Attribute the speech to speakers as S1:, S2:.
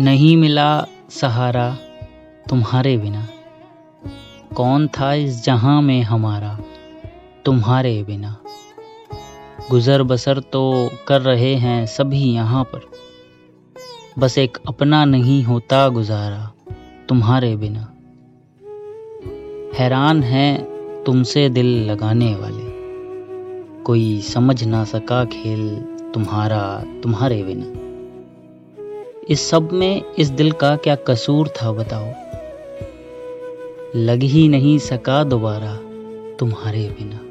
S1: नहीं मिला सहारा तुम्हारे बिना। कौन था इस जहाँ में हमारा तुम्हारे बिना? गुज़र बसर तो कर रहे हैं सभी यहाँ पर। बस एक अपना नहीं होता गुजारा तुम्हारे बिना। हैरान है तुमसे दिल लगाने वाले। कोई समझ ना सका खेल तुम्हारा तुम्हारे बिना। इस सब में इस दिल का क्या कसूर था बताओ? लग ही नहीं सका दोबारा तुम्हारे बिना।